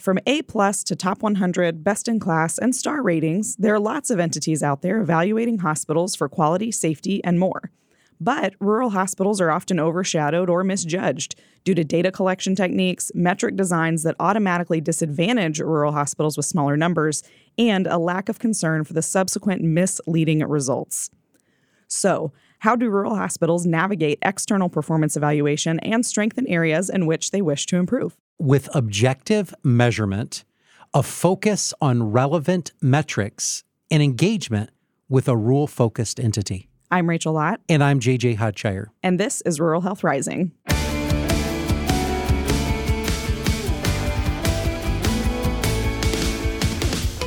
From A plus to top 100, best in class, and star ratings, there are lots of entities out there evaluating hospitals for quality, safety, and more. But rural hospitals are often overshadowed or misjudged due to data collection techniques, metric designs that automatically disadvantage rural hospitals with smaller numbers, and a lack of concern for the subsequent misleading results. So, how do rural hospitals navigate external performance evaluation and strengthen areas in which they wish to improve? With objective measurement, a focus on relevant metrics, and engagement with a rural focused entity. I'm Rachel Lott. And I'm JJ Hodshire. And this is Rural Health Rising.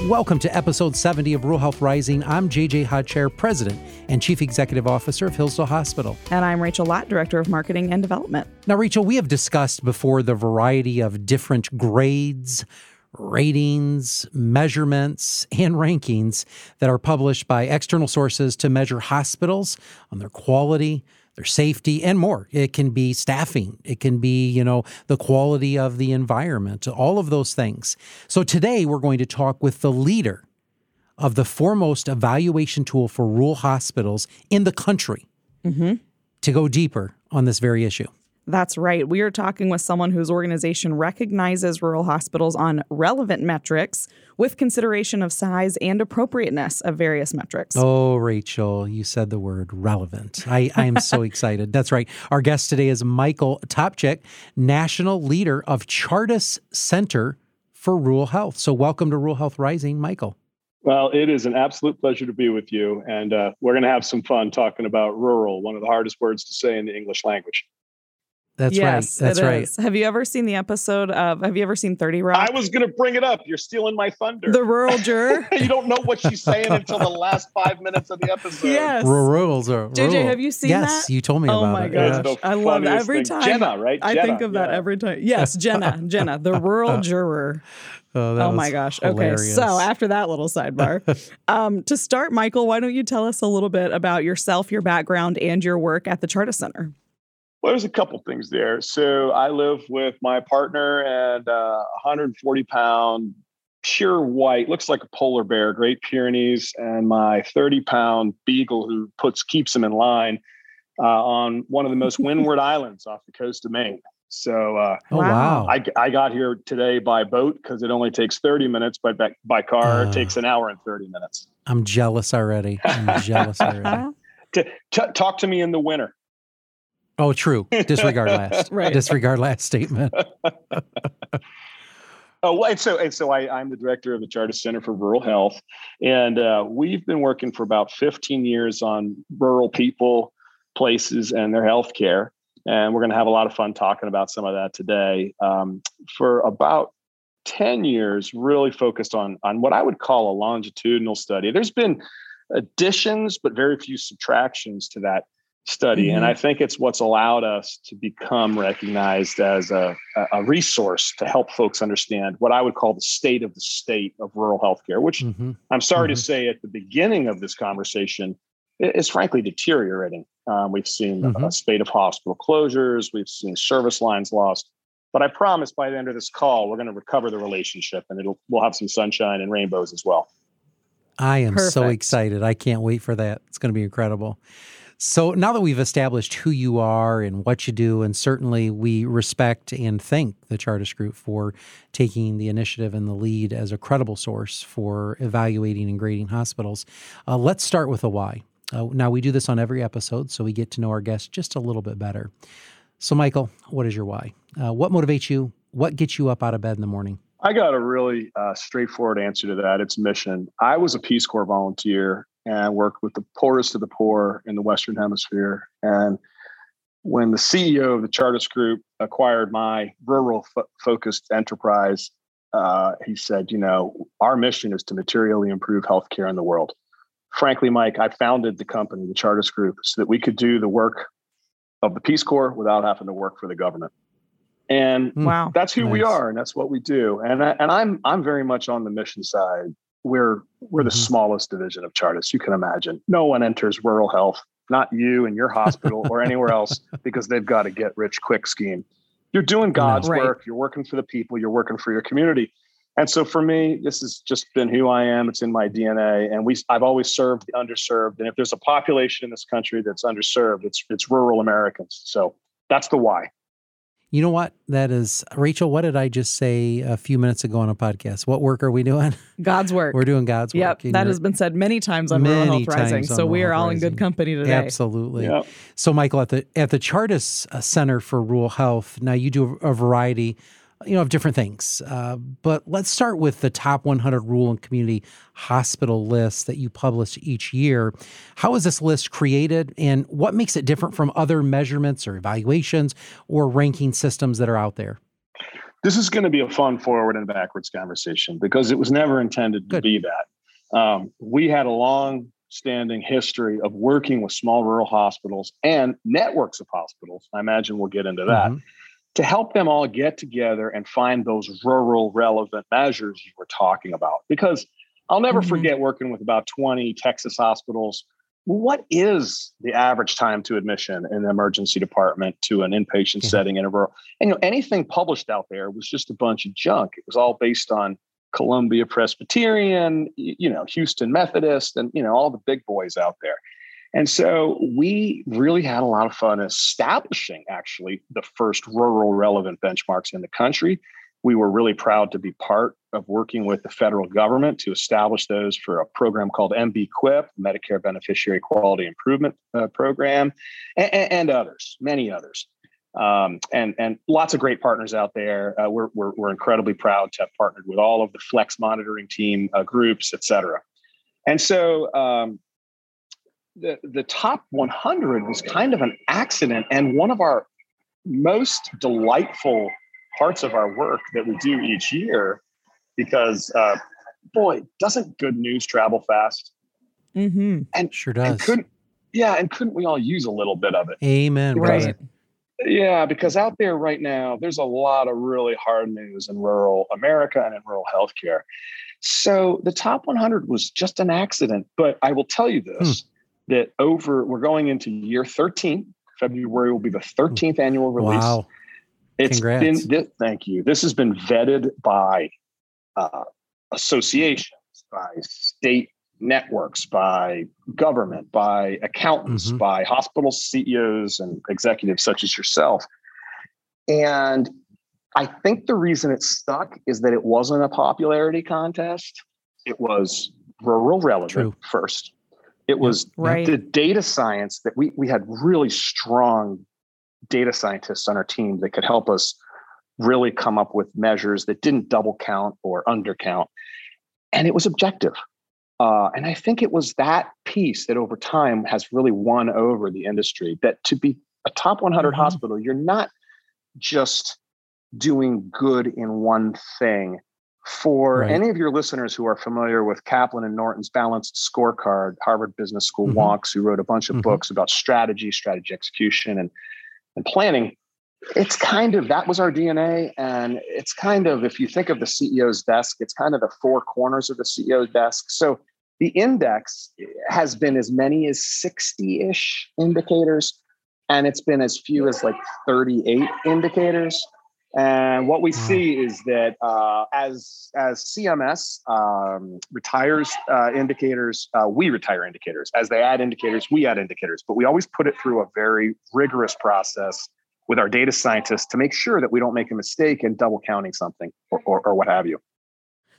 Welcome to episode 70 of Rural Health Rising. I'm JJ Hodshire, President and Chief Executive Officer of Hillsdale Hospital. And I'm Rachel Lott, Director of Marketing and Development. Now, Rachel, we have discussed before the variety of different grades, ratings, measurements, and rankings that are published by external sources to measure hospitals on their quality, their safety, and more. It can be staffing, it can be, you know, the quality of the environment, all of those things. So today we're going to talk with the leader of the foremost evaluation tool for rural hospitals in the country mm-hmm. to go deeper on this very issue. That's right. We are talking with someone whose organization recognizes rural hospitals on relevant metrics with consideration of size and appropriateness of various metrics. Oh, Rachel, you said the word relevant. I, I am so excited. That's right. Our guest today is Michael Topchik, National Leader of Chartis Center for Rural Health. So, welcome to Rural Health Rising, Michael. Well, it is an absolute pleasure to be with you. And uh, we're going to have some fun talking about rural, one of the hardest words to say in the English language. That's yes, right. That's right. Is. Have you ever seen the episode of Have you ever seen 30 Rock? I was going to bring it up. You're stealing my thunder. The rural juror. you don't know what she's saying until the last five minutes of the episode. Yes. Rurals are JJ, rural. have you seen yes, that? Yes, you told me about that. oh about my it. gosh. I love it every thing. time. Jenna, right? I think of that every time. Yes, Jenna, Jenna, the rural juror. Oh, oh my gosh. Hilarious. Okay. So after that little sidebar, um, to start, Michael, why don't you tell us a little bit about yourself, your background, and your work at the Chartis Center? Well, there's a couple things there. So I live with my partner and uh, 140 pound pure white, looks like a polar bear, Great Pyrenees, and my 30 pound beagle who puts keeps him in line uh, on one of the most windward islands off the coast of Maine. So, uh, oh, wow. I, I got here today by boat because it only takes 30 minutes, but by, by car, uh, it takes an hour and 30 minutes. I'm jealous already. I'm jealous already. to, t- talk to me in the winter. Oh, true. Disregard last. right. Disregard last statement. Oh, well, and so and so I, I'm the director of the Chartis Center for Rural Health, and uh, we've been working for about 15 years on rural people, places, and their health care. And we're going to have a lot of fun talking about some of that today. Um, for about 10 years, really focused on on what I would call a longitudinal study. There's been additions, but very few subtractions to that study. Mm-hmm. And I think it's what's allowed us to become recognized as a, a resource to help folks understand what I would call the state of the state of rural healthcare, which mm-hmm. I'm sorry mm-hmm. to say at the beginning of this conversation is frankly deteriorating. Um, we've seen a mm-hmm. spate of hospital closures, we've seen service lines lost. But I promise by the end of this call, we're going to recover the relationship and it'll we'll have some sunshine and rainbows as well. I am Perfect. so excited. I can't wait for that. It's going to be incredible. So now that we've established who you are and what you do, and certainly we respect and thank the Chartis Group for taking the initiative and the lead as a credible source for evaluating and grading hospitals, uh, let's start with a why. Uh, now, we do this on every episode, so we get to know our guests just a little bit better. So, Michael, what is your why? Uh, what motivates you? What gets you up out of bed in the morning? I got a really uh, straightforward answer to that. It's mission. I was a Peace Corps volunteer and worked with the poorest of the poor in the Western Hemisphere. And when the CEO of the Chartis Group acquired my rural fo- focused enterprise, uh, he said, You know, our mission is to materially improve healthcare in the world. Frankly, Mike, I founded the company, the Chartis Group, so that we could do the work of the Peace Corps without having to work for the government. And wow. that's who nice. we are, and that's what we do. And I, and I'm I'm very much on the mission side we're we're the mm-hmm. smallest division of Chartis you can imagine. No one enters rural health, not you and your hospital or anywhere else, because they've got a get rich quick scheme. You're doing God's no, right. work. You're working for the people. You're working for your community. And so for me, this has just been who I am. It's in my DNA, and we I've always served the underserved. And if there's a population in this country that's underserved, it's it's rural Americans. So that's the why. You know what? That is Rachel. What did I just say a few minutes ago on a podcast? What work are we doing? God's work. We're doing God's yep, work. That has been said many times on Rural Health Rising. So we are all in good company today. Absolutely. Yep. So, Michael, at the at the Chartis uh, Center for Rural Health, now you do a variety you know, of different things. Uh, but let's start with the top 100 rural and community hospital list that you publish each year. How is this list created, and what makes it different from other measurements or evaluations or ranking systems that are out there? This is going to be a fun forward and backwards conversation because it was never intended to Good. be that. Um, we had a long standing history of working with small rural hospitals and networks of hospitals. I imagine we'll get into that. Mm-hmm to help them all get together and find those rural relevant measures you were talking about. Because I'll never mm-hmm. forget working with about 20 Texas hospitals. What is the average time to admission in the emergency department to an inpatient mm-hmm. setting in a rural? And you know, anything published out there was just a bunch of junk. It was all based on Columbia Presbyterian, you know, Houston Methodist, and you know, all the big boys out there. And so we really had a lot of fun establishing actually the first rural relevant benchmarks in the country. We were really proud to be part of working with the federal government to establish those for a program called MBQIP, Medicare Beneficiary Quality Improvement uh, Program, and, and, others, many others. Um, and, and lots of great partners out there. Uh, we're, we're, we're, incredibly proud to have partnered with all of the flex monitoring team uh, groups, et cetera. And so um, the, the top 100 was kind of an accident and one of our most delightful parts of our work that we do each year because uh, boy doesn't good news travel fast? Mm-hmm. and sure does. and couldn't yeah and couldn't we all use a little bit of it? Amen because, right. Yeah because out there right now there's a lot of really hard news in rural america and in rural healthcare. So the top 100 was just an accident but i will tell you this. Hmm that over we're going into year 13 february will be the 13th annual release. Wow It's Congrats. been this, thank you. This has been vetted by uh, associations by state networks by government by accountants mm-hmm. by hospital ceos and executives such as yourself. And i think the reason it stuck is that it wasn't a popularity contest. It was rural relevant True. first it was right. the data science that we we had really strong data scientists on our team that could help us really come up with measures that didn't double count or undercount, and it was objective. Uh, and I think it was that piece that over time has really won over the industry. That to be a top 100 mm-hmm. hospital, you're not just doing good in one thing for right. any of your listeners who are familiar with Kaplan and Norton's balanced scorecard, Harvard Business School mm-hmm. wonks, who wrote a bunch of mm-hmm. books about strategy, strategy execution, and, and planning, it's kind of that was our DNA. And it's kind of, if you think of the CEO's desk, it's kind of the four corners of the CEO's desk. So the index has been as many as 60 ish indicators, and it's been as few as like 38 indicators. And what we see is that uh, as as CMS um, retires uh, indicators, uh, we retire indicators. As they add indicators, we add indicators. But we always put it through a very rigorous process with our data scientists to make sure that we don't make a mistake in double counting something or, or, or what have you.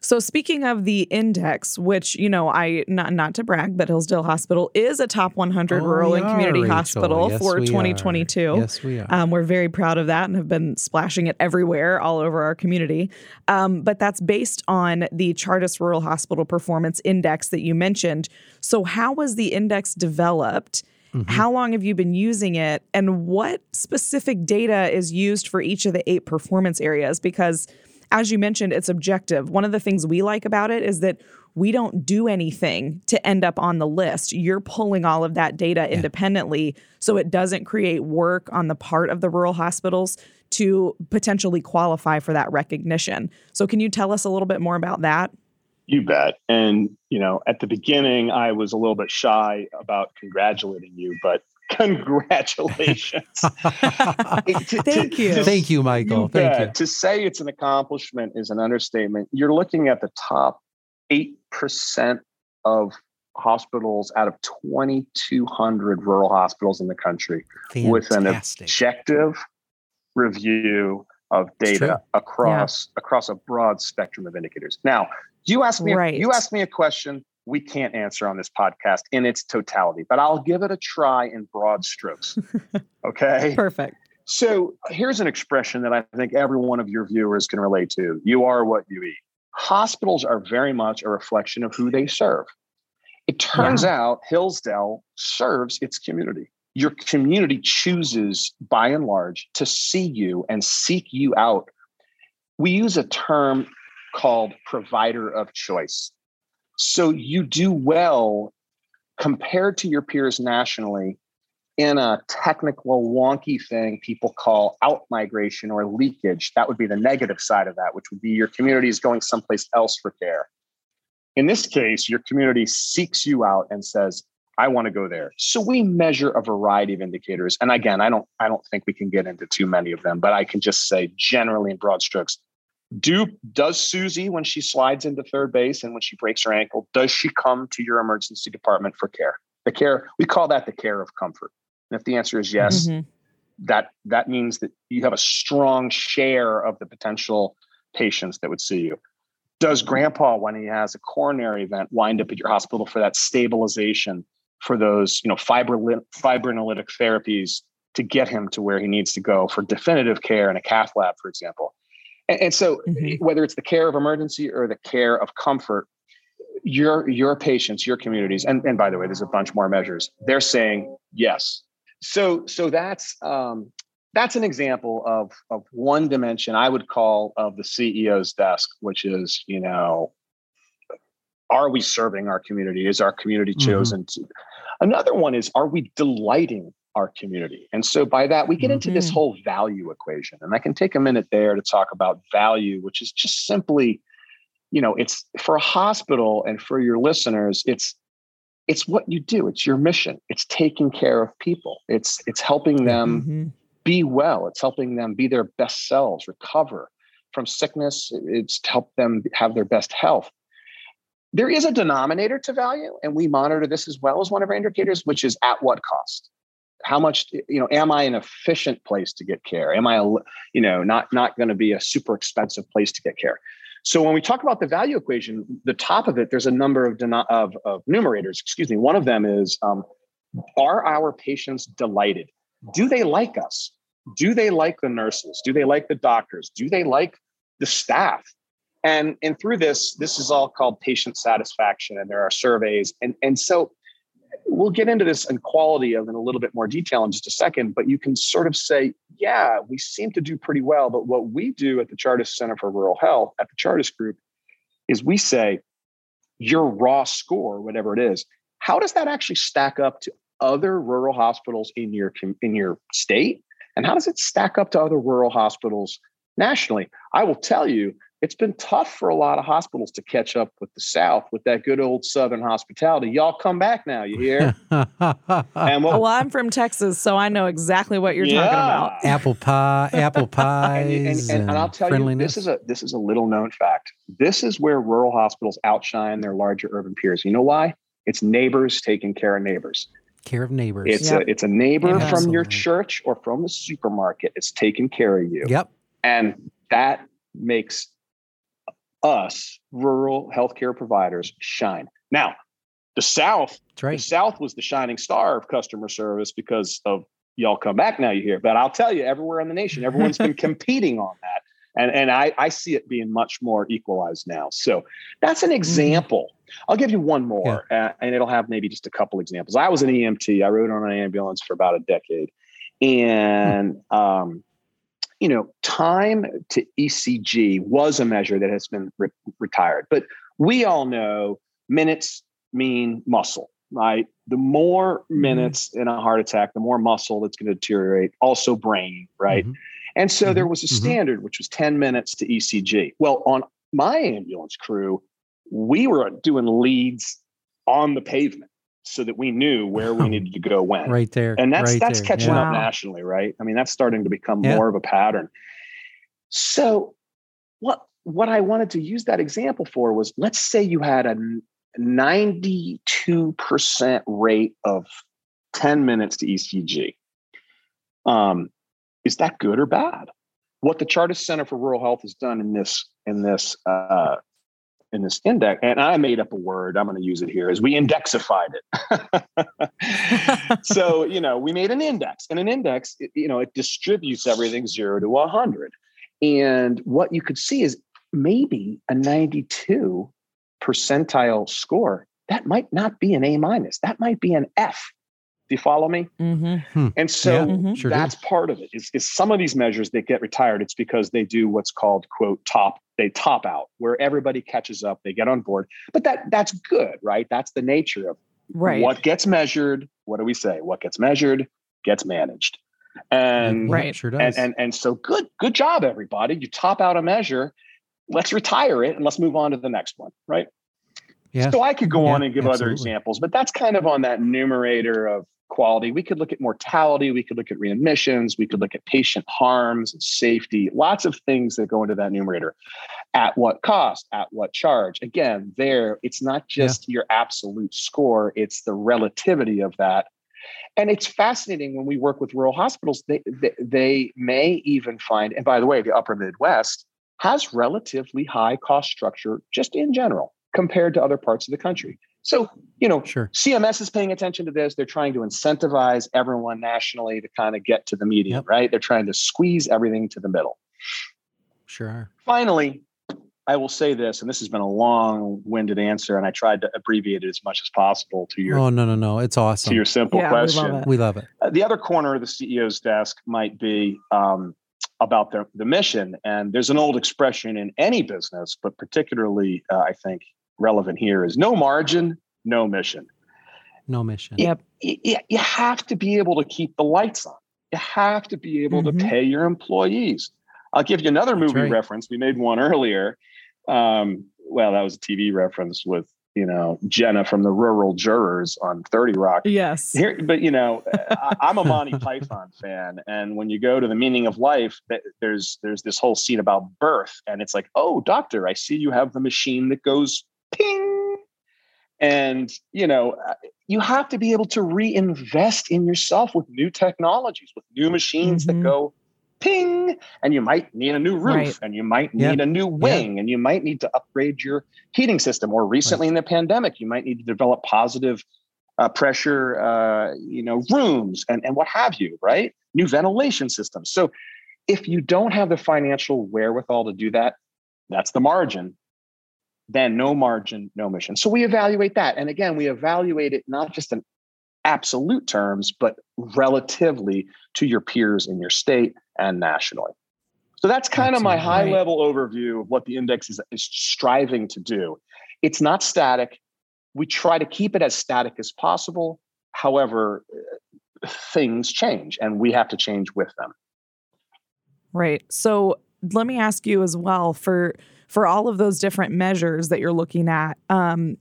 So speaking of the index, which you know, I not not to brag, but Hillsdale Hospital is a top 100 oh, rural and community are, hospital yes, for 2022. Are. Yes, we are. Um, we're very proud of that and have been splashing it everywhere, all over our community. Um, but that's based on the Chartis Rural Hospital Performance Index that you mentioned. So how was the index developed? Mm-hmm. How long have you been using it? And what specific data is used for each of the eight performance areas? Because as you mentioned, it's objective. One of the things we like about it is that we don't do anything to end up on the list. You're pulling all of that data yeah. independently, so it doesn't create work on the part of the rural hospitals to potentially qualify for that recognition. So, can you tell us a little bit more about that? You bet. And, you know, at the beginning, I was a little bit shy about congratulating you, but Congratulations. Thank you. Thank you, Michael. You Thank bet. you. To say it's an accomplishment is an understatement. You're looking at the top 8% of hospitals out of 2,200 rural hospitals in the country with an objective review of data across across a broad spectrum of indicators. Now, you asked me Right. you asked me a question we can't answer on this podcast in its totality, but I'll give it a try in broad strokes. Okay? Perfect. So here's an expression that I think every one of your viewers can relate to. You are what you eat. Hospitals are very much a reflection of who they serve. It turns out Hillsdale serves its community. Your community chooses, by and large, to see you and seek you out. We use a term called provider of choice. So you do well compared to your peers nationally in a technical wonky thing people call out migration or leakage. That would be the negative side of that which would be your community is going someplace else for care. In this case your community seeks you out and says i want to go there. So we measure a variety of indicators. And again i don't i don't think we can get into too many of them but i can just say generally in broad strokes do does susie when she slides into third base and when she breaks her ankle does she come to your emergency department for care the care we call that the care of comfort and if the answer is yes, Mhm. that that means that you have a strong share of the potential patients that would see you. Does grandpa, when he has a coronary event, wind up at your hospital for that stabilization for those, you know, fibroly- fibrinolytic therapies to get him to where he needs to go for definitive care in a cath lab, for example? And, and so, Mhm. whether it's the care of emergency or the care of comfort, your your patients, your communities, and, and by the way, there's a bunch more measures. They're saying yes. So so that's um, that's an example of of one dimension I would call of the CEO's desk, which is you know, are we serving our community? Is our community Mhm. chosen to? Another one is are we delighting our community? And so by that we get into this Mhm. whole value equation, and I can take a minute there to talk about value, which is just simply you know it's for a hospital and for your listeners it's it's what you do. It's your mission. It's taking care of people. It's it's helping them Mhm. be well. It's helping them be their best selves recover from sickness. It's to help them have their best health. There is a denominator to value and we monitor this as well as one of our indicators which is at what cost how much you know am i an efficient place to get care am i a you know not not going to be a super expensive place to get care so when we talk about the value equation, the top of it, there's a number of, deno- of, of numerators. Excuse me. One of them is: um, Are our patients delighted? Do they like us? Do they like the nurses? Do they like the doctors? Do they like the staff? And and through this, this is all called patient satisfaction, and there are surveys. And and so we'll get into this in quality of in a little bit more detail in just a second. But you can sort of say, yeah, we seem to do pretty well. But what we do at the Chartis Center for Rural Health, at the Chartis Group, is we say your raw score, whatever it is, how does that actually stack up to other rural hospitals in your in your state, and how does it stack up to other rural hospitals nationally? I will tell you, it's been tough for a lot of hospitals to catch up with the South with that good old Southern hospitality. Y'all come back now, you hear? and what Well, I'm from Texas, so I know exactly what you're talking about. Apple pie, apple and, pies, and, and, and I'll tell you, friendliness. this is a this is a little known fact. This is where rural hospitals outshine their larger urban peers. You know why? It's neighbors taking care of neighbors. care of neighbors. It's Yep. a it's a neighbor Yeah. from your church or from the supermarket. It's taking care of you, yep. and that makes us rural healthcare providers shine. Now, the South That's the. South was the shining star of customer service because of y'all come back now you hear. But I'll tell you, everywhere in the nation, everyone's been competing on that. And, and I, I see it being much more equalized now. So that's an example. I'll give you one more, uh, and it'll have maybe just a couple examples. I was an EMT. I rode on an ambulance for about a decade, and um, you know, time to ECG was a measure that has been re- retired. But we all know minutes mean muscle, right? The more minutes in a heart attack, the more muscle that's going to deteriorate. Also, brain, right? Mhm. And so there Mhm. was a Mhm. standard, which was 10 minutes to ECG. Well, on my ambulance crew, we were doing leads on the pavement. So that we knew where we needed to go when. Right there. And that's right that's there. catching yeah. up nationally, right? I mean, that's starting to become Yeah. more of a pattern. So what what I wanted to use that example for was let's say you had a 92% rate of 10 minutes to ECG. Um, is that good or bad? What the Chartis Center for Rural Health has done in this in this uh, in this index, and I made up a word. I'm going to use it here. Is we indexified it. so you know, we made an index, and an index, it, you know, it distributes everything zero to a hundred. And what you could see is maybe a 92 percentile score. That might not be an A minus. That might be an F. Do you follow me? Mm-hmm. And so Yeah, sure do. that's part of it. Is, is some of these measures that get retired, it's because they do what's called quote top, they top out, where everybody catches up, they get on board. But that that's good, right? That's the nature of Right. what gets measured. What do we say? What gets measured gets managed. And Yeah, Right. Sure does. and and and so good, good job, everybody. You top out a measure. Let's retire it and let's move on to the next one, right? yeah. So I could go Yeah, on and give other examples, but that's kind of on that numerator of quality. We could look at mortality, we could look at readmissions, we could look at patient harms and safety, lots of things that go into that numerator. At what cost? At what charge? Again, there, it's not just your absolute score, it's the relativity of that. And it's fascinating when we work with rural hospitals, they, they, they may even find, and by the way, the upper Midwest has relatively high cost structure just in general compared to other parts of the country. So, you know, Sure. CMS is paying attention to this. They're trying to incentivize everyone nationally to kind of get to the median, Yep. right? They're trying to squeeze everything to the middle. Sure. Finally, I will say this, and this has been a long-winded answer, and I tried to abbreviate it as much as possible to your Oh no no no! It's awesome. to your simple Yeah, we love question. it. we love it. Uh, the other corner of the CEO's desk might be um, about the, the mission. And there's an old expression in any business, but particularly, uh, I think, relevant here is no margin, no mission. No mission. Yep. Y- y- you have to be able to keep the lights on. You have to be able Mhm. to pay your employees. I'll give you another movie right. reference. We made one earlier. Um, well, that was a TV reference with you know Jenna from the Rural Jurors on Thirty Rock. Yes. Here, but you know, I, I'm a Monty Python fan, and when you go to the meaning of life, th- there's there's this whole scene about birth, and it's like, oh, doctor, I see you have the machine that goes ping, and you know, uh, you have to be able to reinvest in yourself with new technologies, with new machines Mhm. that go ping, and you might need a new roof, Right. and you might need a new wing, and you might need to upgrade your heating system. Or recently in the pandemic, you might need to develop positive uh, pressure, uh, you know, rooms and, and what have you, right? New ventilation systems. So if you don't have the financial wherewithal to do that, that's the margin. Then no margin, no mission. So we evaluate that. And again, we evaluate it not just in absolute terms, but relatively to your peers in your state and nationally. So that's kind of my Absolutely. high level overview of what the index is, is striving to do. It's not static. We try to keep it as static as possible. However, uh, things change and we have to change with them. Right. So let me ask you as well for for all of those different measures that you're looking at, um,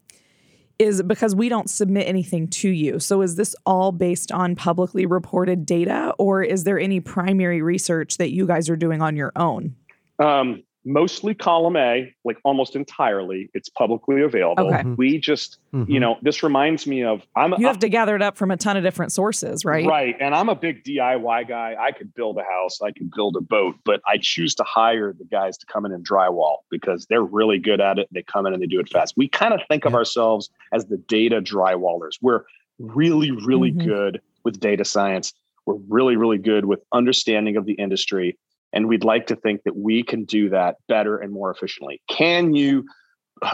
is because we don't submit anything to you. So is this all based on publicly reported data, or is there any primary research that you guys are doing on your own? Um, mostly column A, like almost entirely, it's publicly available. Okay. We just, Mhm. you know, this reminds me of I'm You have to gather it up from a ton of different sources, right? Right. And I'm a big DIY guy. I could build a house, I could build a boat, but I choose to hire the guys to come in and drywall because they're really good at it. They come in and they do it fast. We kind of think of ourselves as the data drywallers. We're really, really Mhm. good with data science. We're really, really good with understanding of the industry. And we'd like to think that we can do that better and more efficiently. Can you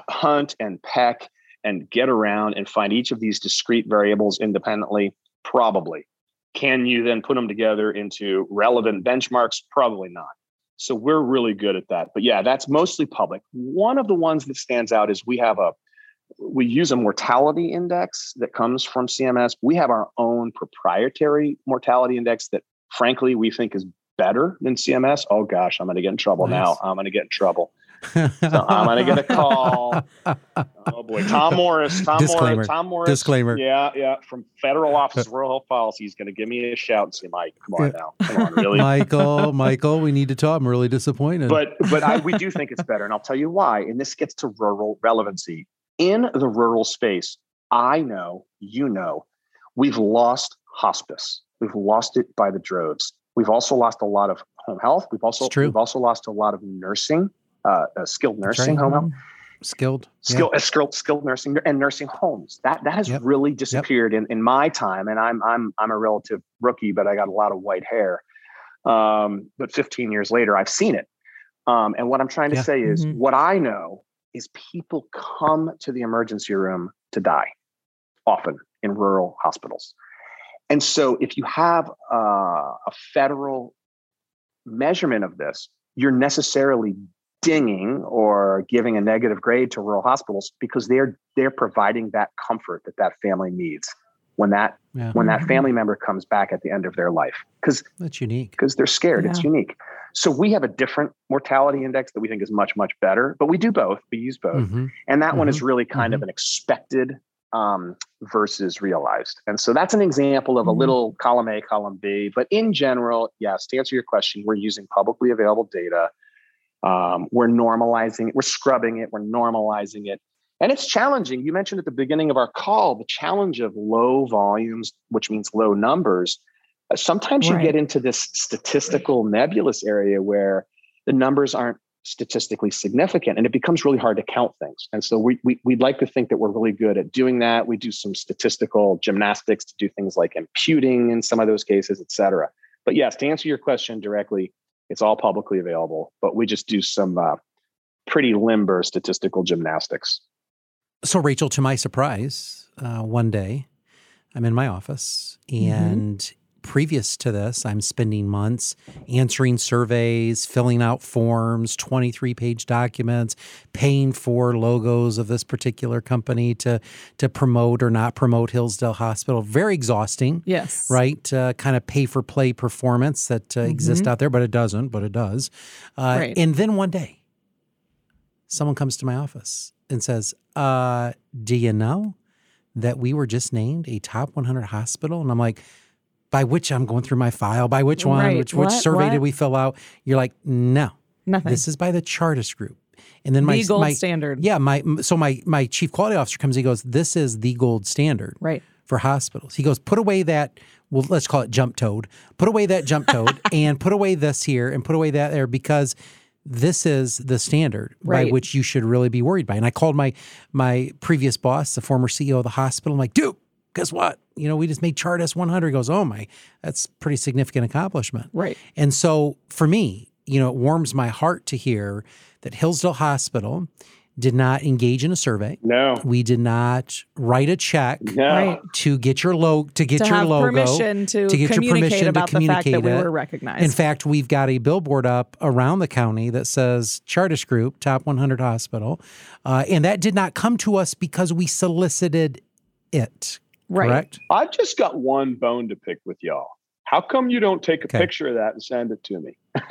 hunt and peck and get around and find each of these discrete variables independently? Probably. Can you then put them together into relevant benchmarks? Probably not. So we're really good at that. But yeah, that's mostly public. One of the ones that stands out is we have a we use a mortality index that comes from CMS. We have our own proprietary mortality index that frankly we think is better than CMS. Oh gosh, I'm going to get in trouble Nice. now. I'm going to get in trouble. so I'm gonna get a call. Oh boy, Tom Morris. Tom Disclaimer. Morris. Tom Morris. Disclaimer. Yeah, yeah. From Federal Office of Rural Health Policy, he's gonna give me a shout and say, "Mike, come on now, come on, really." Michael, Michael, we need to talk. I'm really disappointed. but but I, we do think it's better, and I'll tell you why. And this gets to rural relevancy in the rural space. I know, you know, we've lost hospice. We've lost it by the droves. We've also lost a lot of home health. We've also we've also lost a lot of nursing, uh, uh, skilled nursing, right. home health, skilled. Yeah. skilled, uh, skilled skilled nursing, and nursing homes. That that has Yep. really disappeared in, in my time. And I'm I'm I'm a relative rookie, but I got a lot of white hair. Um, but 15 years later, I've seen it. Um, and what I'm trying to Yeah. say is, Mhm. what I know is people come to the emergency room to die, often in rural hospitals. And so, if you have uh, a federal measurement of this, you're necessarily dinging or giving a negative grade to rural hospitals because they're they're providing that comfort that that family needs when that Yeah. when that Mhm. family member comes back at the end of their life because That's unique. because they're scared. It's unique. So we have a different mortality index that we think is much much better, but we do both. We use both, Mhm. and that one Mhm. is really kind of an expected um, versus realized. And so that's an example of a Mhm. little column A, column B. But in general, yes, to answer your question, we're using publicly available data. Um, we're normalizing it, we're scrubbing it, we're normalizing it. And it's challenging. You mentioned at the beginning of our call the challenge of low volumes, which means low numbers. Sometimes you get into this statistical nebulous area where the numbers aren't statistically significant and it becomes really hard to count things. And so we, we, we'd like to think that we're really good at doing that. We do some statistical gymnastics to do things like imputing in some of those cases, et cetera. But yes, to answer your question directly, it's all publicly available, but we just do some uh, pretty limber statistical gymnastics. So, Rachel, to my surprise, uh, one day I'm in my office, Mm-hmm. and previous to this, I'm spending months answering surveys, filling out forms, 23 page documents, paying for logos of this particular company to, to promote or not promote Hillsdale Hospital. Very exhausting. Yes. Right, uh, kind of pay for play performance that uh, exists Mhm. out there, but it doesn't. But it does. Uh, Right. And then one day, someone comes to my office and says, uh, "Do you know that we were just named a top 100 hospital?" And I'm like, "By which?" I'm going through my file. By which one? Right. Which which What? survey What? did we fill out? You're like, "No, Nothing. this is by the Chartis Group." And then my the gold my standard. yeah my so my my chief quality officer comes. He goes, "This is the gold standard." Right. for hospitals. He goes, put away that, well, let's call it jump toad. Put away that jump toad and put away this here and put away that there because this is the standard by which you should really be worried by. And I called my my previous boss, the former CEO of the hospital. I'm like, dude, guess what? You know, we just made Chartis 100. He goes, oh my, that's pretty significant accomplishment. Right. And so for me, you know, it warms my heart to hear that Hillsdale Hospital did not engage in a survey. No, We did not write a check no. Right. to get your logo to get to your have logo permission to, to get your communicate permission to about the fact that we were recognized. In fact, we've got a billboard up around the county that says Chartis Group, Top 100 Hospital. Uh, and that did not come to us because we solicited it. Right. Correct? I've just got one bone to pick with y'all. How come you don't take a Okay. picture of that and send it to me?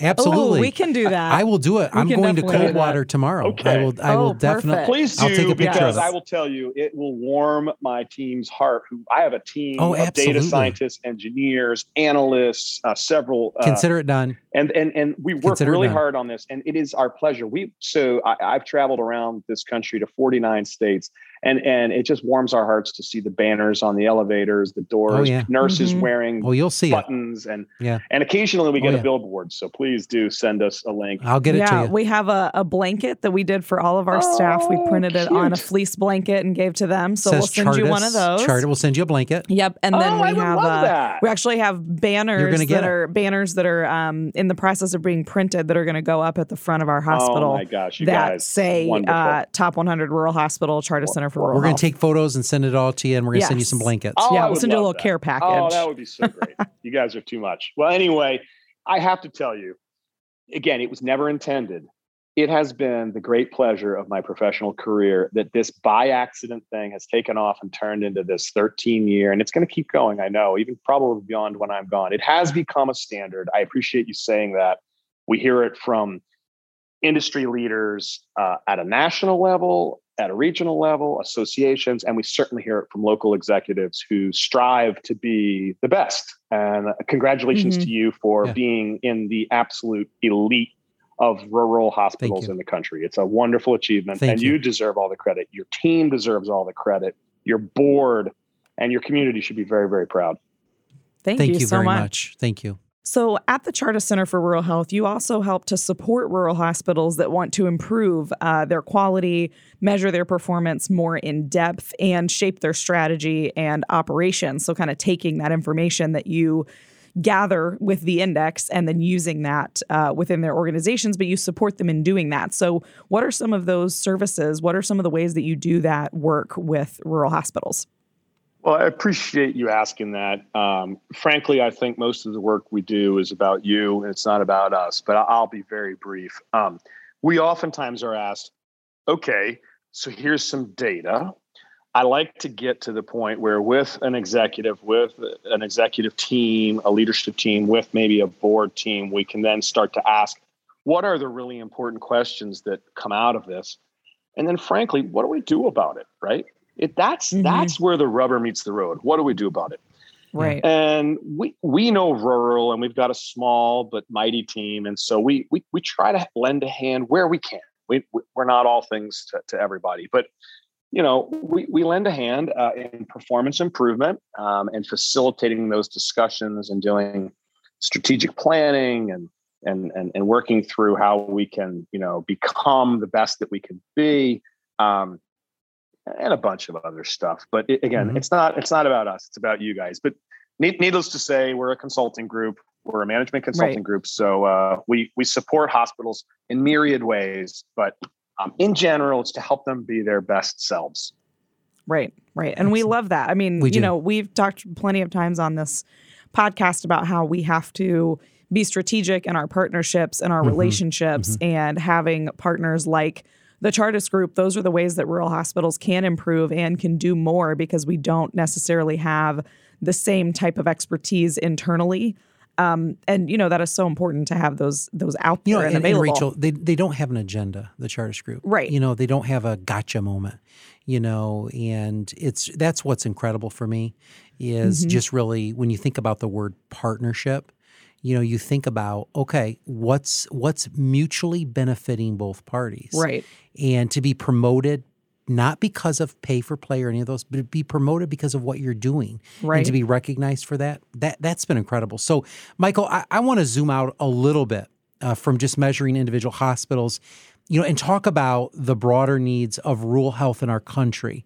Absolutely. Ooh, we can do that. I will do it. We I'm going to definitely do that. Coldwater tomorrow. I Okay. will I Oh, will definitely perfect. Please do I'll take a picture because of it. I will tell you it will warm my team's heart. Who I have a team Oh, of data scientists, engineers, analysts, uh, several, uh, consider it done. and and and we work Consider really hard on this, and it is our pleasure. We so I, I've traveled around this country to 49 states, and and it just warms our hearts to see the banners on the elevators, the doors, Oh, yeah. nurses Mhm. wearing Oh, you'll see it. buttons, and Yeah. and occasionally we Oh, get yeah. a billboard. So please do send us a link. I'll get it yeah, to you. we have a, a blanket that we did for all of our staff. We Oh, printed it on a fleece blanket and gave to them. So we'll Says send you one of Chartis. those. Charter will send you a blanket. Yep, and oh, then we I would have love uh, that. we actually have banners gonna get that it. are banners that are um, in the process of being printed that are going to go up at the front of our hospital. Oh my gosh, you that guys, say uh, Top 100 Rural Hospital Chartis Center for Rural We're going to take photos and send it all to you, and we're going to send you some blankets. Oh, yeah, we'll send you a little that. care package. Oh, that would be so great. you guys are too much. Well, anyway, I have to tell you, again, it was never intended. It has been the great pleasure of my professional career that this by accident thing has taken off and turned into this 13 year, and it's going to keep going. I know, even probably beyond when I'm gone. It has become a standard. I appreciate you saying that. We hear it from industry leaders uh, at a national level, at a regional level, associations, and we certainly hear it from local executives who strive to be the best. And congratulations mm-hmm. to you for yeah. being in the absolute elite of rural hospitals in the country. It's a wonderful achievement, Thank and you. you deserve all the credit. Your team deserves all the credit. Your board and your community should be very, very proud. Thank, Thank you, you so very much. much. Thank you. So, at the Chartis Center for Rural Health, you also help to support rural hospitals that want to improve uh, their quality, measure their performance more in depth, and shape their strategy and operations. So, kind of taking that information that you gather with the index and then using that uh, within their organizations, but you support them in doing that. So, what are some of those services? What are some of the ways that you do that work with rural hospitals? Well, I appreciate you asking that. Um, frankly, I think most of the work we do is about you, and it's not about us. But I'll be very brief. Um, we oftentimes are asked, "Okay, so here's some data." I like to get to the point where, with an executive, with an executive team, a leadership team, with maybe a board team, we can then start to ask, "What are the really important questions that come out of this?" And then, frankly, what do we do about it? Right? It, that's mm-hmm. that's where the rubber meets the road. What do we do about it? Right. And we we know rural, and we've got a small but mighty team, and so we we we try to lend a hand where we can. We we're not all things to, to everybody, but you know we we lend a hand uh, in performance improvement um, and facilitating those discussions and doing strategic planning and and and and working through how we can you know become the best that we can be. Um, and a bunch of other stuff. But it, again, mm-hmm. it's not it's not about us; it's about you guys. But needless to say, we're a consulting group. We're a management consulting right. group, so uh, we we support hospitals in myriad ways. But um, in general, it's to help them be their best selves. Right, right, and we love that. I mean, you know, we've talked plenty of times on this podcast about how we have to be strategic in our partnerships and our mm-hmm. relationships, mm-hmm. and having partners like the Chartis Group, those are the ways that rural hospitals can improve and can do more because we don't necessarily have the same type of expertise internally. Um, and you know that is so important to have those those out there you know, and, and, available. And Rachel, they they don't have an agenda. The Chartis Group, right? You know, they don't have a gotcha moment. You know, and it's that's what's incredible for me is mm-hmm. just really when you think about the word partnership you know you think about okay what's what's mutually benefiting both parties right and to be promoted not because of pay for play or any of those, but be promoted because of what you're doing, right? And to be recognized for that, that that's been incredible. So, Michael, I, I want to zoom out a little bit uh, from just measuring individual hospitals, you know, and talk about the broader needs of rural health in our country.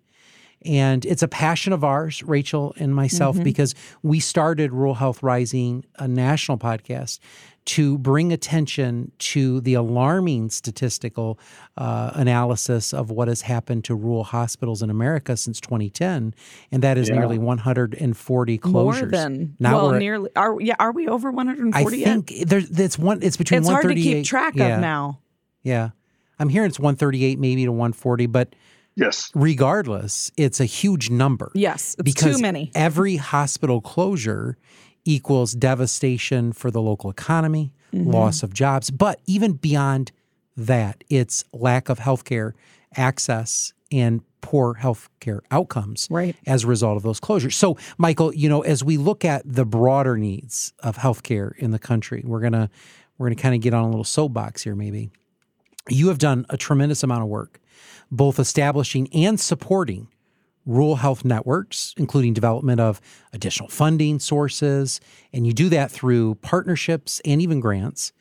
And it's a passion of ours, Rachel and myself, mm-hmm. because we started Rural Health Rising, a national podcast, to bring attention to the alarming statistical uh, analysis of what has happened to rural hospitals in America since 2010, and that is yeah. nearly 140 closures. More than now well, nearly. Are yeah? Are we over 140? I think there's it's one. It's between. It's hard to keep track yeah, of now. Yeah, I'm hearing it's 138 maybe to 140, but Yes. Regardless, it's a huge number. Yes, it's because too many. every hospital closure equals devastation for the local economy, mm-hmm. loss of jobs, but even beyond that, it's lack of healthcare access and poor healthcare outcomes right. as a result of those closures. So, Michael, you know, as we look at the broader needs of healthcare in the country, we're gonna we're gonna kind of get on a little soapbox here, maybe. You have done a tremendous amount of work both establishing and supporting rural health networks, including development of additional funding sources, and you do that through partnerships and even grants.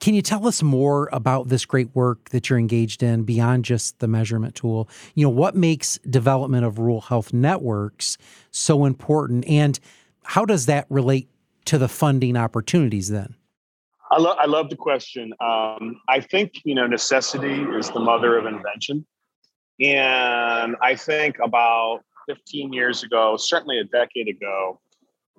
Can you tell us more about this great work that you're engaged in beyond just the measurement tool? You know, what makes development of rural health networks so important, and how does that relate to the funding opportunities then? I, lo- I love the question. Um, I think you know necessity is the mother of invention. And I think about 15 years ago, certainly a decade ago,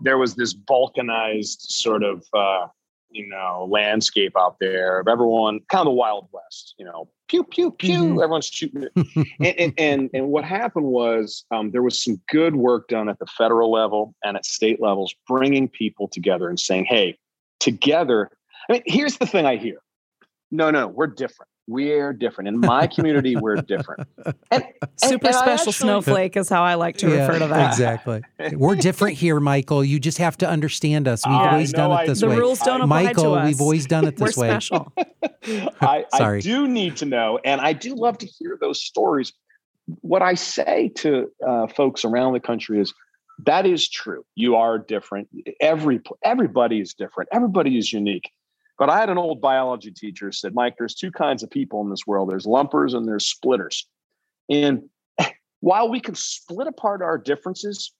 there was this balkanized sort of uh, you know landscape out there of everyone kind of the wild west you know pew pew pew mm-hmm. everyone's shooting and, and, and and what happened was um, there was some good work done at the federal level and at state levels bringing people together and saying hey together i mean here's the thing i hear no no we're different we're different. In my community, we're different. And, Super and, and special actually, snowflake is how I like to yeah, refer to that. Exactly. we're different here, Michael. You just have to understand us. We've always done it this the way. The rules don't apply Michael, to us. we've always done it this we're way. Special. I, I do need to know, and I do love to hear those stories. What I say to uh, folks around the country is that is true. You are different. Every everybody is different. Everybody is unique. But I had an old biology teacher said, Mike, there's two kinds of people in this world. There's lumpers and there's splitters. And while we can split apart our differences,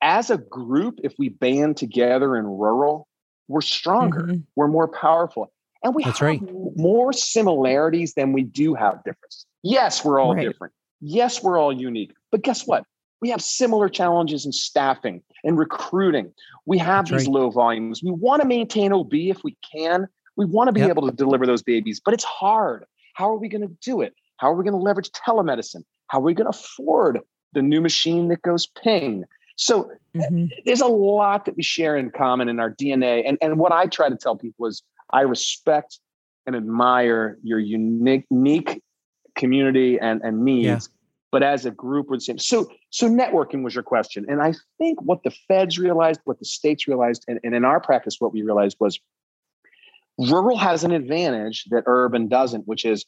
as a group, if we band together in rural, we're stronger, mm-hmm. we're more powerful. And we That's have right. more similarities than we do have differences. Yes, we're all right. different. Yes, we're all unique. But guess what? We have similar challenges in staffing and recruiting. We have That's these right. low volumes. We want to maintain OB if we can. We want to be yep. able to deliver those babies, but it's hard. How are we going to do it? How are we going to leverage telemedicine? How are we going to afford the new machine that goes ping? So mm-hmm. there's a lot that we share in common in our DNA. And, and what I try to tell people is I respect and admire your unique, unique community and, and needs. Yeah but as a group we're the same. So so networking was your question. And I think what the feds realized, what the states realized, and, and in our practice, what we realized was rural has an advantage that urban doesn't, which is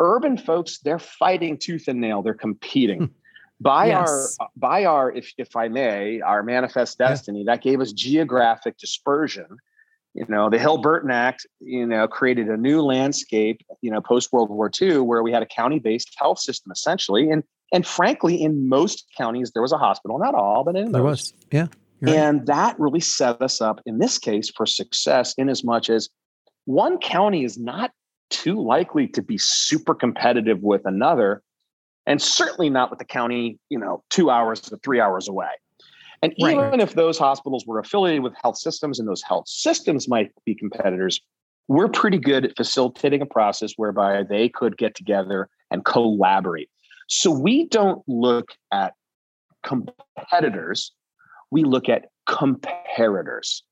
urban folks, they're fighting tooth and nail, they're competing. Hmm. by yes. our by our if if I may, our manifest destiny, yeah. that gave us geographic dispersion you know the hill-burton act you know created a new landscape you know post world war ii where we had a county-based health system essentially and and frankly, in most counties, there was a hospital, not all, but in there most. was. Yeah. And right. that really set us up in this case for success in as much as one county is not too likely to be super competitive with another, and certainly not with the county, you know, two hours to three hours away. And right. even if those hospitals were affiliated with health systems and those health systems might be competitors, we're pretty good at facilitating a process whereby they could get together and collaborate. So we don't look at competitors, we look at comparators.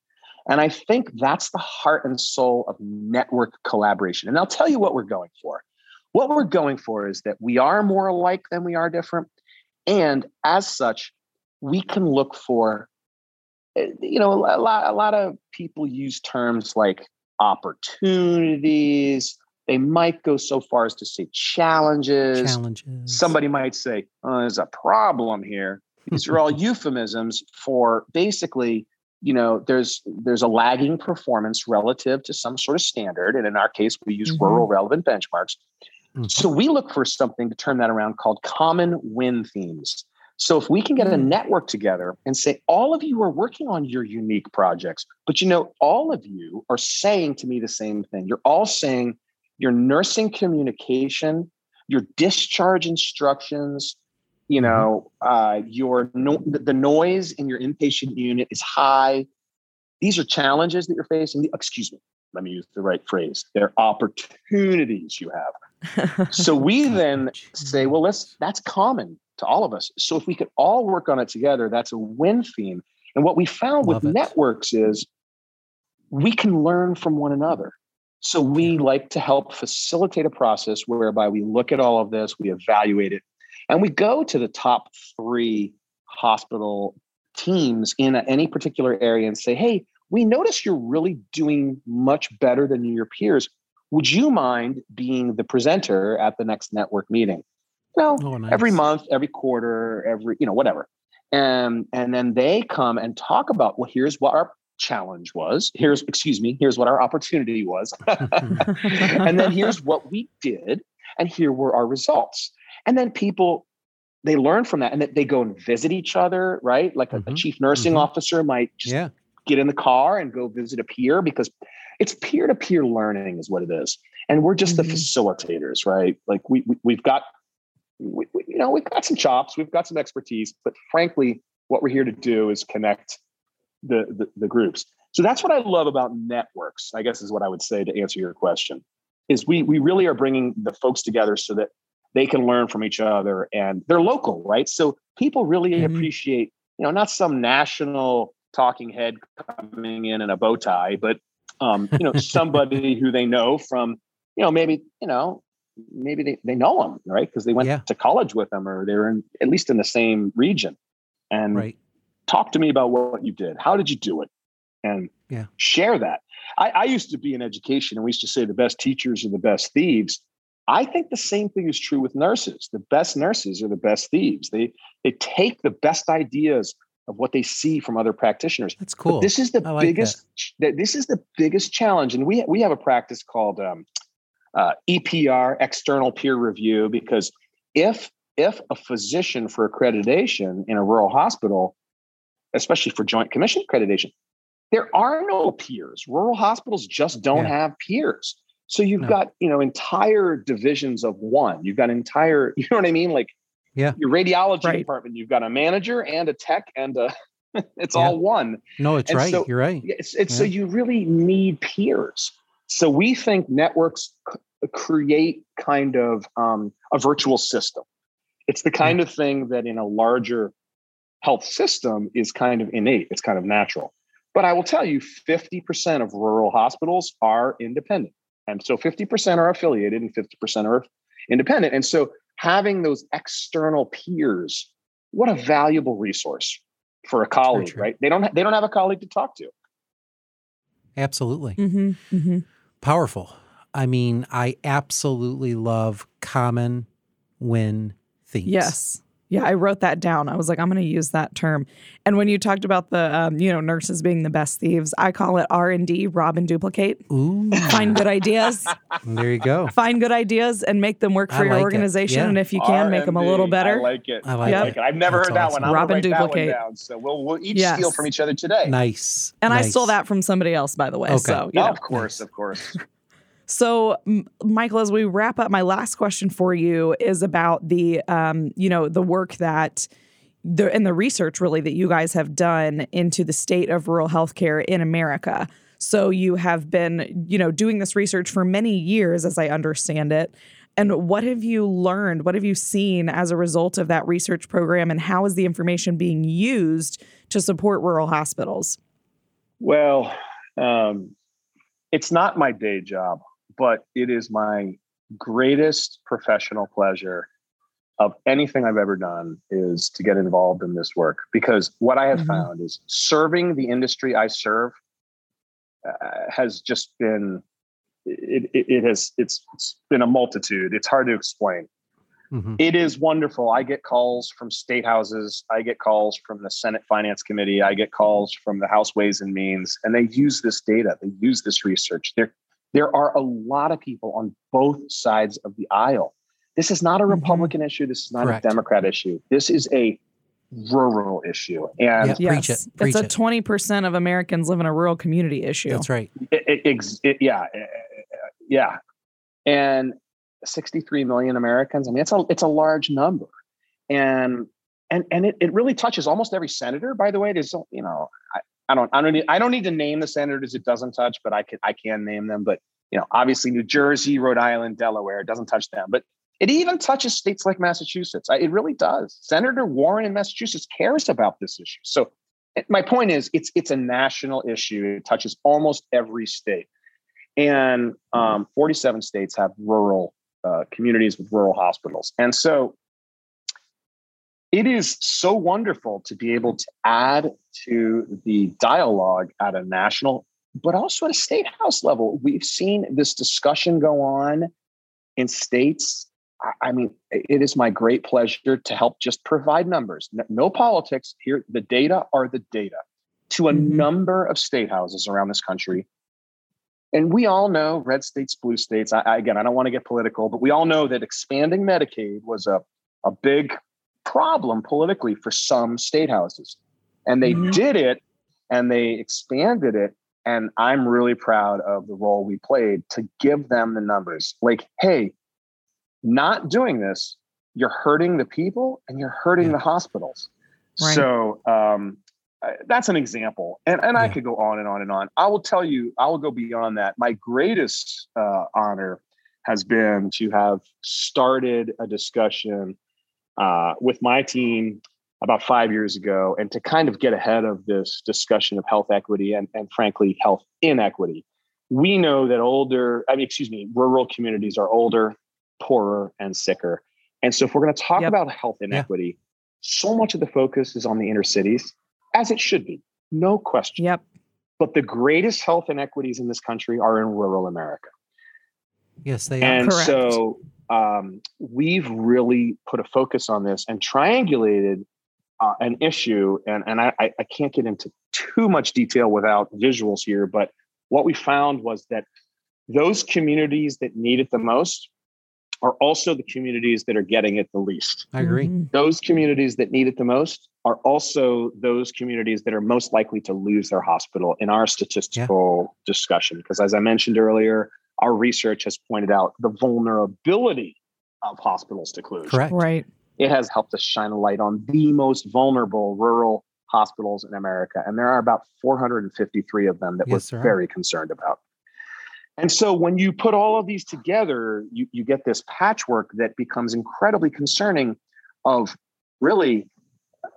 And I think that's the heart and soul of network collaboration. And I'll tell you what we're going for. What we're going for is that we are more alike than we are different. And as such, we can look for, eh, you know, a lot, a lot of people use terms like opportunities, they might go so far as to say challenges. Challenges. Somebody might say, oh, there's a problem here. These are all euphemisms for basically, you know, there's there's a lagging performance relative to some sort of standard. And in our case, we use mm-hmm. rural relevant benchmarks. Mm-hmm. So we look for something to turn that around called common win themes. So if we can get a mm. network together and say, all of you are working on your unique projects, but you know, all of you are saying to me the same thing. You're all saying, your nursing communication, your discharge instructions, you mm-hmm. know, uh, your no, the noise in your inpatient unit is high. These are challenges that you're facing. Excuse me, let me use the right phrase. They're opportunities you have. so we then say, well, let's that's common to all of us. So if we could all work on it together, that's a win theme. And what we found Love with it. networks is we can learn from one another. So we like to help facilitate a process whereby we look at all of this, we evaluate it, and we go to the top three hospital teams in any particular area and say, hey, we notice you're really doing much better than your peers. Would you mind being the presenter at the next network meeting? Well, oh, nice. every month, every quarter, every, you know, whatever. And, and then they come and talk about, well, here's what our challenge was. Here's, excuse me, here's what our opportunity was. and then here's what we did. And here were our results. And then people, they learn from that and that they go and visit each other, right? Like a, mm-hmm. a chief nursing mm-hmm. officer might just yeah. get in the car and go visit a peer because it's peer to peer learning, is what it is. And we're just mm-hmm. the facilitators, right? Like we, we have got, we, we, you know, we've got some chops, we've got some expertise, but frankly, what we're here to do is connect the, the, the groups. So that's what I love about networks. I guess is what I would say to answer your question. Is we we really are bringing the folks together so that they can learn from each other and they're local, right? So people really mm-hmm. appreciate, you know, not some national talking head coming in in a bow tie, but um, you know, somebody who they know from you know, maybe, you know, maybe they, they know them, right? Because they went Yeah. to college with them or they're in at least in the same region. And Right. talk to me about what you did. How did you do it? And Yeah. share that. I, I used to be in education and we used to say the best teachers are the best thieves. I think the same thing is true with nurses. The best nurses are the best thieves. They they take the best ideas of what they see from other practitioners. That's But cool. this is the I like biggest. That. This is the biggest challenge, and we we have a practice called um, uh, EPR, external peer review, because if if a physician for accreditation in a rural hospital, especially for Joint Commission accreditation, there are no peers. Rural hospitals just don't Yeah. have peers. So you've No. got you know entire divisions of one. You've got entire. You know what I mean? Like Yeah. your radiology Right. department. You've got a manager and a tech and a. it's Yeah. all one. no, it's and right. so- You're right. Yeah, It's, it's so you really need peers. So we think networks c- create kind of um, a virtual system. It's the kind of thing that in a larger health system is kind of innate. It's kind of natural. But I will tell you, 50% of rural hospitals are independent. And so 50% are affiliated and 50% are independent. And so having those external peers, what a valuable resource for a colleague, right? They don't ha- they don't have a colleague to talk to. Absolutely. Mm-hmm, mm-hmm. Powerful. I mean, I absolutely love common win themes. Yes. Yeah, I wrote that down. I was like, I'm going to use that term. And when you talked about the, um, you know, nurses being the best thieves, I call it R and D, rob and duplicate. Ooh. Find good ideas, there you go. find good ideas, and make them work I for your like it. organization. Yeah. And if you can, make them a little better. I like it. I like Yep. it. it. I've never That's heard that one. I'm Rob and write that one duplicate. down. So we'll we'll each Yes. steal from each other today. Nice. and I stole that from somebody else, by the way. Okay. So, you No, know. of course, of course. So, Michael, as we wrap up, my last question for you is about the, um, you know, the work that the and the research really that you guys have done into the state of rural healthcare in America. So you have been, you know, doing this research for many years, as I understand it. And what have you learned? What have you seen as a result of that research program? And how is the information being used to support rural hospitals? Well, um, it's not my day job, but it is my greatest professional pleasure of anything I've ever done is to get involved in this work because what I have Mhm. found is serving the industry I serve uh, has just been it, it, it has it's, it's been a multitude. It's hard to explain. Mhm. It is wonderful. I get calls from state houses. I get calls from the Senate Finance Committee. I get calls from the House Ways and Means, and they use this data. They use this research. There, there are a lot of people on both sides of the aisle. This is not a Mhm. Republican issue. This is not Correct. a Democrat issue. This is a rural issue, and Yeah. Preach yes, it. Preach it's a it. twenty percent of Americans live in a rural community issue. That's right. it, it, ex- it- yeah, uh, yeah, and 63 million Americans. I mean, it's a it's a large number, and and and it, it really touches almost every senator. By the way, there's you know I, don't I don't need I don't need to name the senators it doesn't touch, but I can I can name them. But you know, obviously New Jersey, Rhode Island, Delaware, it doesn't touch them, but it even touches states like Massachusetts. I- It really does. Senator Warren in Massachusetts cares about this issue. So eh, my point is, it's it's a national issue. It touches almost every state, and um, 47 states have rural uh, communities with rural hospitals, and so it is so wonderful to be able to add to the dialogue at a national, but also at a state house level. We've seen this discussion go on in states. I- mean, it is my great pleasure to help just provide numbers. No, politics here. The data are the data to a Mhm. number of state houses around this country. And we all know red states, blue states. I, I- again, I don't want to get political, but we all know that expanding Medicaid was a, a big problem politically for some state houses. And they Mhm. did it and they expanded it. And I'm really proud of the role we played to give them the numbers. Like, hey, not doing this, you're hurting the people and you're hurting Yeah. the hospitals. Right. So um, that's an example. And, and I could go on and on and on. I will tell you, I will go beyond that. My greatest uh, honor has been to have started a discussion uh, with my team about five years ago and to kind of get ahead of this discussion of health equity and, and frankly, health inequity. we know that older, I mean, excuse me, rural communities are older, poorer, and sicker. And so if we're going to talk yep. about health inequity, yeah. so much of the focus is on the inner cities, as it should be, no question. Yep. But the greatest health inequities in this country are in rural America. Yes, they are. And Correct. so um, we've really put a focus on this and triangulated uh, an issue. And, and I, I can't get into too much detail without visuals here, but what we found was that those communities that need it the most are also the communities that are getting it the least. I agree. Mm-hmm. Those communities that need it the most are also those communities that are most likely to lose their hospital in our statistical yeah. discussion. Because as I mentioned earlier, our research has pointed out the vulnerability of hospitals to close. Correct. Right. It has helped us shine a light on the most vulnerable rural hospitals in America. And there are about 453 of them that yes, we're very concerned about. And so when you put all of these together, you, you get this patchwork that becomes incredibly concerning of really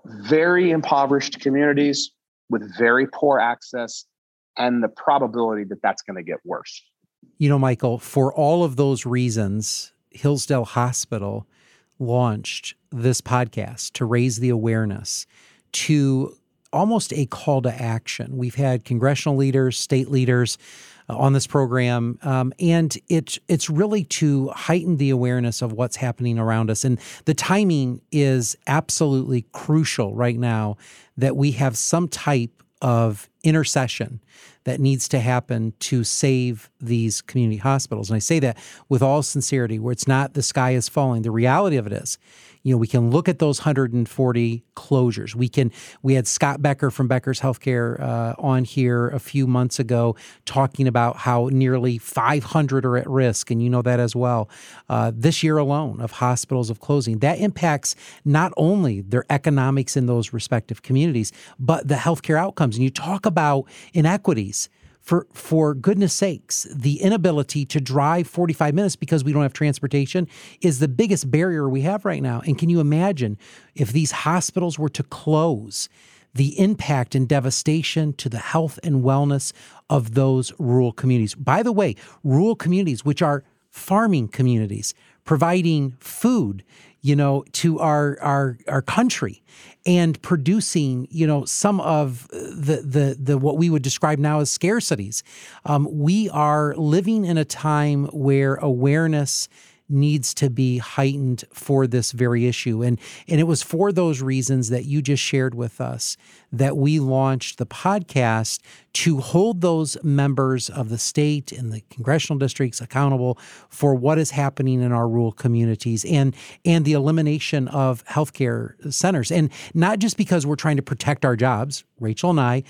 very impoverished communities with very poor access and the probability that that's going to get worse. You know, Michael, for all of those reasons, Hillsdale Hospital launched this podcast to raise the awareness to almost a call to action. We've had congressional leaders, state leaders uh, on this program, um, and it's it's really to heighten the awareness of what's happening around us. And the timing is absolutely crucial right now that we have some type of intercession that needs to happen to save these community hospitals. And I say that with all sincerity, where it's not the sky is falling. The reality of it is you know, we can look at those 140 closures. We can. We had Scott Becker from Becker's Healthcare uh, on here a few months ago talking about how nearly 500 are at risk, and you know that as well. Uh, this year alone, of hospitals of closing, that impacts not only their economics in those respective communities, but the healthcare outcomes. And you talk about inequities for for goodness sakes, the inability to drive 45 minutes because we don't have transportation is the biggest barrier we have right now. And can you imagine if these hospitals were to close? the impact and devastation to the health and wellness of those rural communities. By the way, rural communities, which are farming communities, providing food you know, to our our our country and producing, you know, some of the the the what we would describe now as scarcities. Um, we are living in a time where awareness needs to be heightened for this very issue. And, and it was for those reasons that you just shared with us that we launched the podcast to hold those members of the state and the congressional districts accountable for what is happening in our rural communities and, and the elimination of healthcare centers. And not just because we're trying to protect our jobs, Rachel and I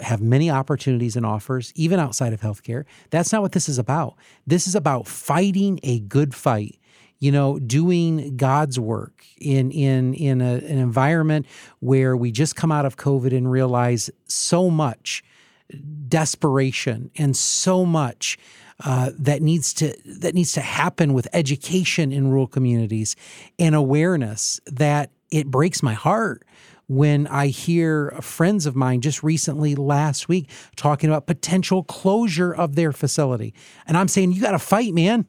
have many opportunities and offers, even outside of healthcare. That's not what this is about. This is about fighting a good fight. You know, doing God's work in in in a, an environment where we just come out of COVID and realize so much desperation and so much uh, that needs to that needs to happen with education in rural communities and awareness that it breaks my heart when I hear friends of mine just recently last week talking about potential closure of their facility. And I'm saying, you got to fight, man.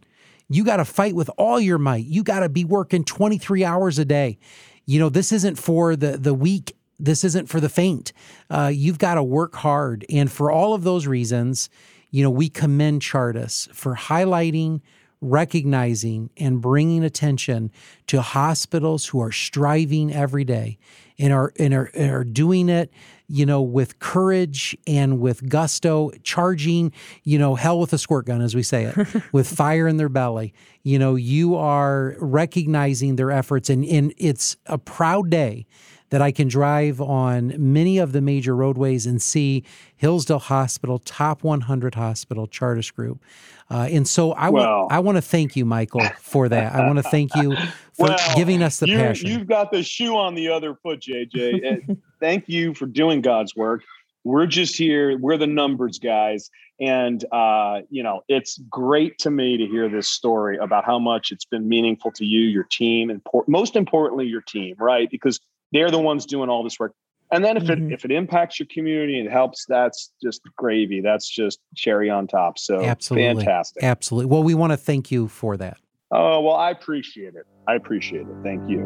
You got to fight with all your might. You got to be working 23 hours a day. You know, this isn't for the, the weak. This isn't for the faint. Uh, you've got to work hard. And for all of those reasons, you know, we commend Chartis for highlighting recognizing and bringing attention to hospitals who are striving every day and are and are, and are doing it you know with courage and with gusto charging you know hell with a squirt gun as we say it with fire in their belly. You know you are recognizing their efforts and, and it's a proud day that I can drive on many of the major roadways and see Hillsdale Hospital, top 100 hospital, Chartis Group. Uh, and so I well, want I want to thank you, Michael, for that. I want to thank you for well, giving us the you, passion. You've got the shoe on the other foot, JJ. thank you for doing God's work. We're just here. We're the numbers guys, and uh, you know it's great to me to hear this story about how much it's been meaningful to you, your team, and por- most importantly, your team, right? Because they're the ones doing all this work. And then if mm-hmm. it if it impacts your community and helps, that's just gravy. That's just cherry on top. So absolutely fantastic. Absolutely. Well, we want to thank you for that. Oh well, I appreciate it. I appreciate it. Thank you.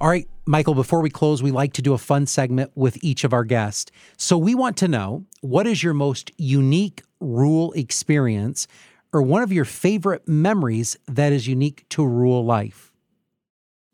All right, Michael, before we close, we like to do a fun segment with each of our guests. So we want to know what is your most unique rural experience or one of your favorite memories that is unique to rural life?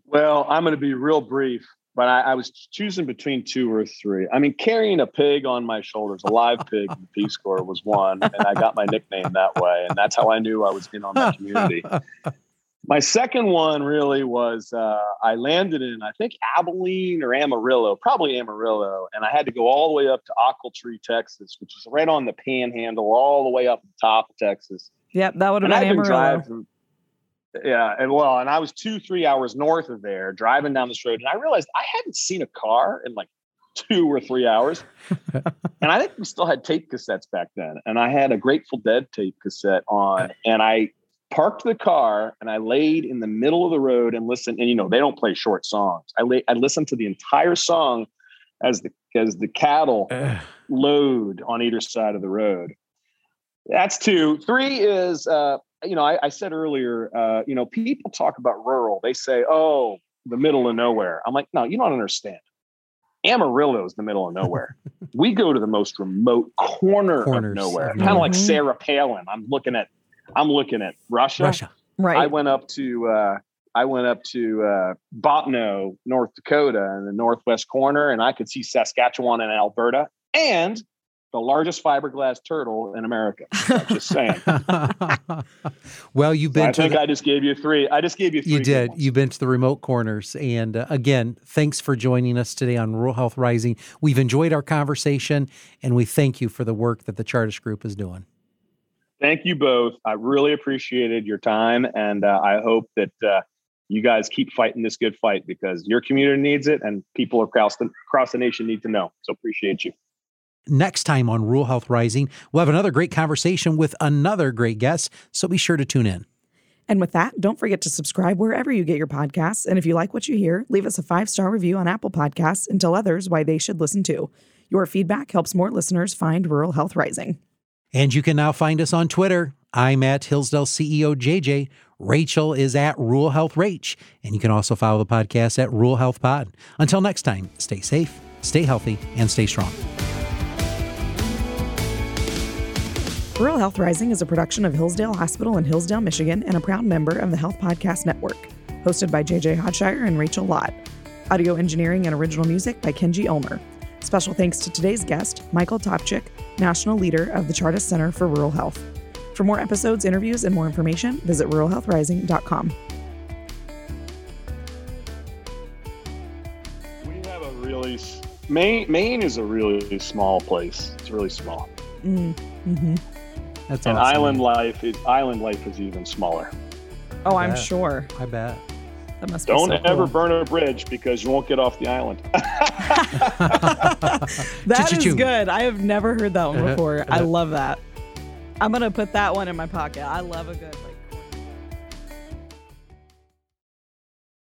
Well, I'm going to be real brief, but I, I, was choosing between two or three. I mean, carrying a pig on my shoulders, a live pig in the Peace Corps was one, and I got my nickname that way, and that's how I knew I was in on my community. my second one really was uh, I landed in I think Abilene or Amarillo, probably Amarillo, and I had to go all the way up to Ochiltree, Texas, which is right on the Panhandle, all the way up the top of Texas. Yep, that would have been Amarillo. Driving, yeah, and well, and I was two, three hours north of there, driving down this road, and I realized I hadn't seen a car in like two or three hours. and I think we still had tape cassettes back then. And I had a Grateful Dead tape cassette on, and I parked the car and I laid in the middle of the road and listened. And you know, they don't play short songs. I lay, I listened to the entire song as the as the cattle lowed on either side of the road. That's two. Three is uh, you know, I, I said earlier, uh, you know, people talk about rural. They say, "Oh, the middle of nowhere." I'm like, no, you don't understand. Amarillo is the middle of nowhere. we go to the most remote corner Corners of nowhere, kind of like mm-hmm. Sarah Palin. I'm looking at, I'm looking at Russia. Russia. Right. I went up to, uh, I went up to uh, Bottineau, North Dakota, in the northwest corner, and I could see Saskatchewan and Alberta, and the largest fiberglass turtle in America. just saying. well, you've been. I think the, I just gave you three. I just gave you. you did. You've been to the remote corners, and uh, again, thanks for joining us today on Rural Health Rising. We've enjoyed our conversation, and we thank you for the work that the Chartis Group is doing. Thank you both. I really appreciated your time, and uh, I hope that. Uh, you guys keep fighting this good fight because your community needs it and people across the, across the nation need to know. So appreciate you. Next time on Rural Health Rising, we'll have another great conversation with another great guest, so be sure to tune in. And with that, don't forget to subscribe wherever you get your podcasts. And if you like what you hear, leave us a five star review on Apple Podcasts and tell others why they should listen too. Your feedback helps more listeners find Rural Health Rising. And you can now find us on Twitter. I'm at Hillsdale CEO JJ. Rachel is at Rural Health Rach. And you can also follow the podcast at Rural Health Pod. Until next time, stay safe, stay healthy, and stay strong. Rural Health Rising is a production of Hillsdale Hospital in Hillsdale, Michigan, and a proud member of the Health Podcast Network. Hosted by JJ Hodshire and Rachel Lott. Audio engineering and original music by Kenji Ulmer. Special thanks to today's guest, Michael Topchik, National Leader of the Chartis Center for Rural Health. For more episodes, interviews, and more information, visit ruralhealthrising.com. We have a really Maine. Maine is a really small place. It's really small. Mm, mm-hmm. That's and awesome. island life is island life is even smaller. Oh, I'm sure. I bet. That must Don't so ever cool. burn a bridge because you won't get off the island. that is good. I have never heard that one uh-huh. before. I uh-huh. love that. I'm gonna put that one in my pocket. I love a good.